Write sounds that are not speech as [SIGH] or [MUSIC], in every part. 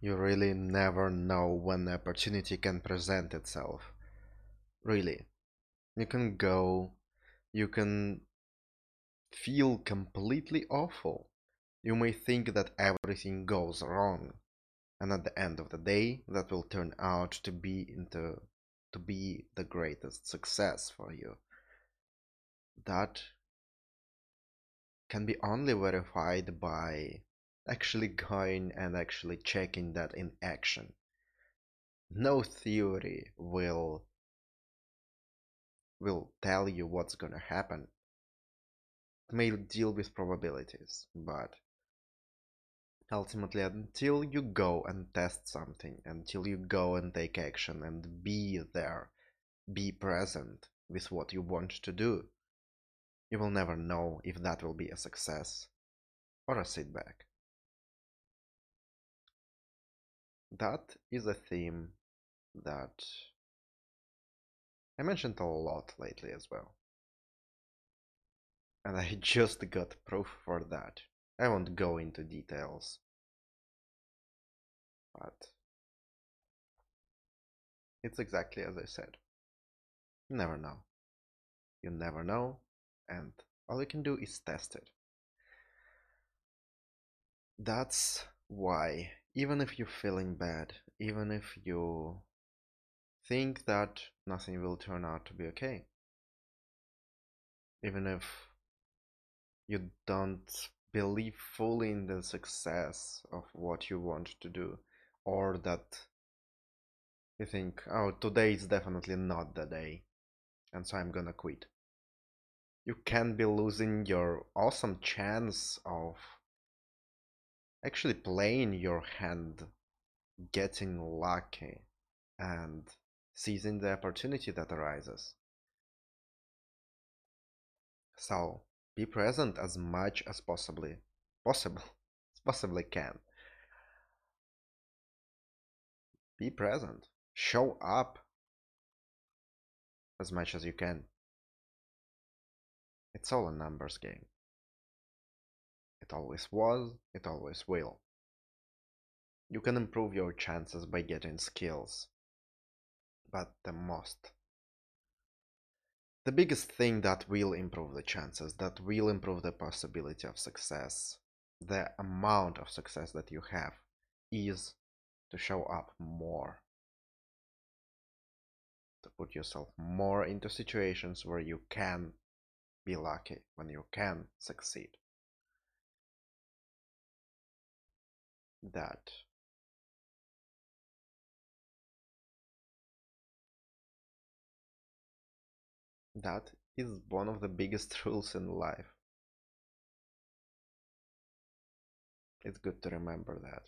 You really never know when the opportunity can present itself. Really. You can go, you can feel completely awful. You may think that everything goes wrong, and at the end of the day, that will turn out to be into to be the greatest success for you. That can be only verified by actually going and actually checking that in action. No theory will will tell you what's gonna happen. It may deal with probabilities, but ultimately until you go and test something, until you go and take action and be there, be present with what you want to do, you will never know if that will be a success or a setback. That is a theme that I mentioned a lot lately as well. And I [LAUGHS] just got proof for that. I won't go into details. But it's exactly as I said. You never know. You never know, and all you can do is test it. That's why even if you're feeling bad, even if you think that nothing will turn out to be okay, even if you don't believe fully in the success of what you want to do, or that you think, oh, today is definitely not the day, and so I'm gonna quit. You can be losing your awesome chance of actually playing your hand, getting lucky, and seizing the opportunity that arises. So be present as much as possibly possible [LAUGHS] as possibly can. Be present. Show up as much as you can. It's all a numbers game. It always was, it always will. You can improve your chances by getting skills. But the most the biggest thing that will improve the chances, that will improve the possibility of success, the amount of success that you have, is to show up more. To put yourself more into situations where you can be lucky, when you can succeed. That that is one of the biggest [LAUGHS] rules in life. It's good to remember that.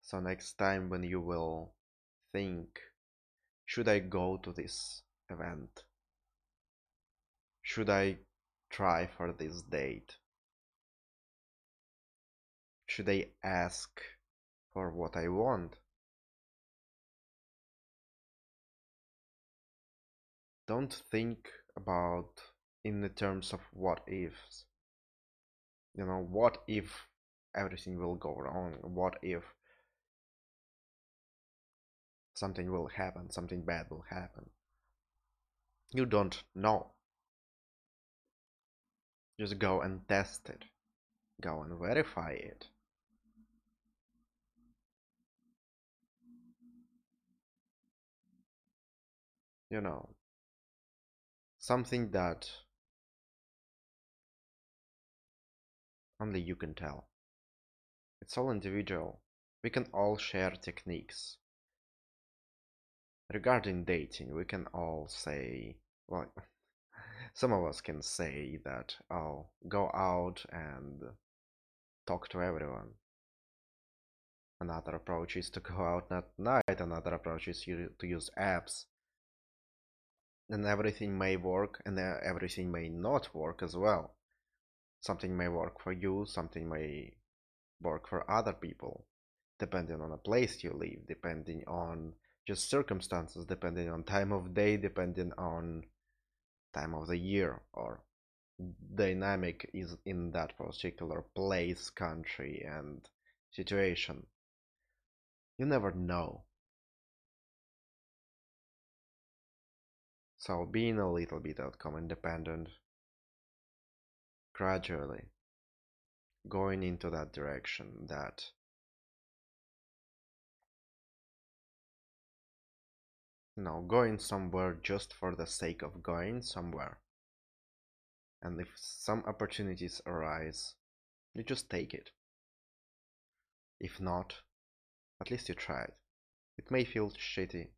So next time when you will think, should I go to this event? Should I try for this date? Should I ask for what I want? Don't think about in the terms of what ifs. You know, what if everything will go wrong? What if something will happen, something bad will happen? You don't know. Just go and test it. Go and verify it. You know something that only you can tell. It's all individual. We can all share techniques. Regarding dating we can all say well [LAUGHS] some of us can say that oh go out and talk to everyone. Another approach is to go out at night. Another approach is to use apps and everything may work and uh, everything may not work as well. Something may work for you, something may work for other people, depending on the place you live, depending on just circumstances, depending on time of day, depending on time of the year or dynamic is in that particular place, country, and situation. You never know. So being a little bit outcome independent, gradually going into that direction that no going somewhere just for the sake of going somewhere. And if some opportunities arise you just take it. If not at least you tried. It may feel shitty it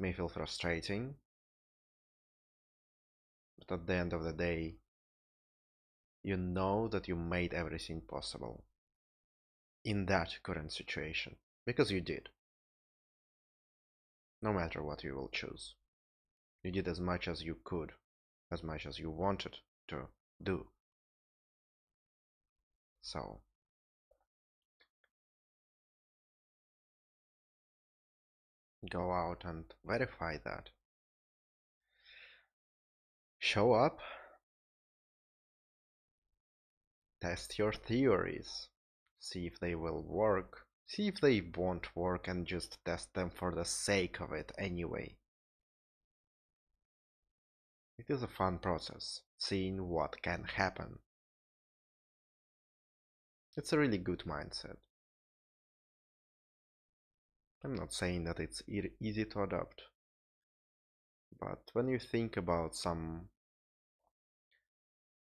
may feel frustrating but at the end of the day you know that you made everything possible in that current situation because you did no matter what you will choose. You did as much as you could, as much as you wanted to do. So, go out and verify that. Show up, test your theories, see if they will work, See if they won't work and just test them for the sake of it anyway. It is a fun process, seeing what can happen. It's a really good mindset. I'm not saying that it's e easy to adopt, but when you think about some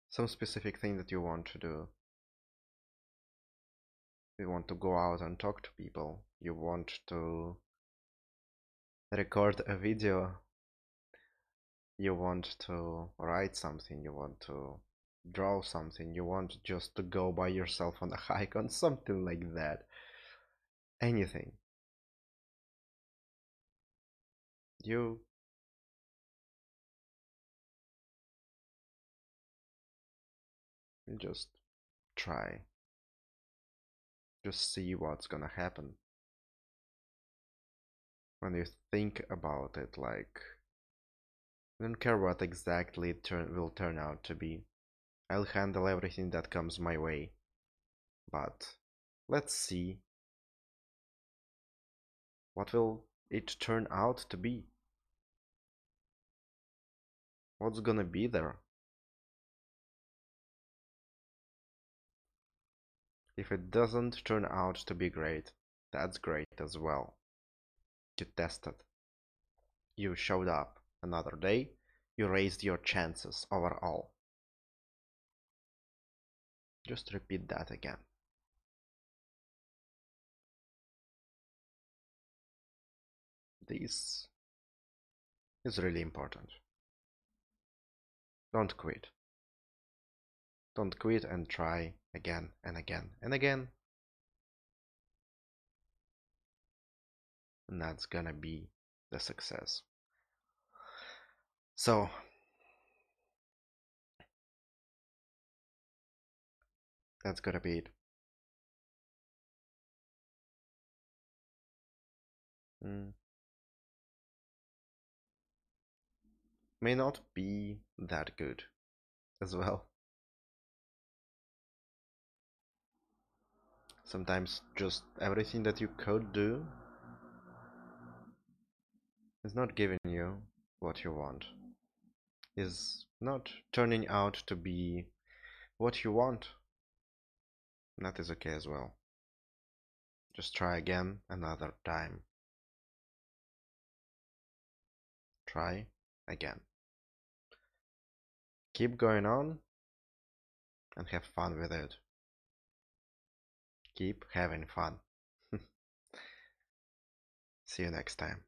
some specific thing that you want to do, you want to go out and talk to people you want to record a video you want to write something you want to draw something you want just to go by yourself on a [LAUGHS] hike on something like that anything you just try just see what's gonna happen. When you think about it, like, I don't care what exactly it turn, will turn out to be. I'll handle everything that comes my way. But let's see what will it turn out to be. What's gonna be there? If it doesn't turn out to be great, that's great as well. You tested. You showed up another day, you raised your chances overall. Just repeat that again. This is really important. Don't quit. Don't quit and try again and again and again. And that's gonna be the success. So, that's gonna be it. Mm. May not be that good as well. Sometimes just everything that you could do is not giving you what you want. Is not turning out to be what you want. That is okay as well. Just try again another time. Try again. Keep going on and have fun with it keep having fun. [LAUGHS] See you next time.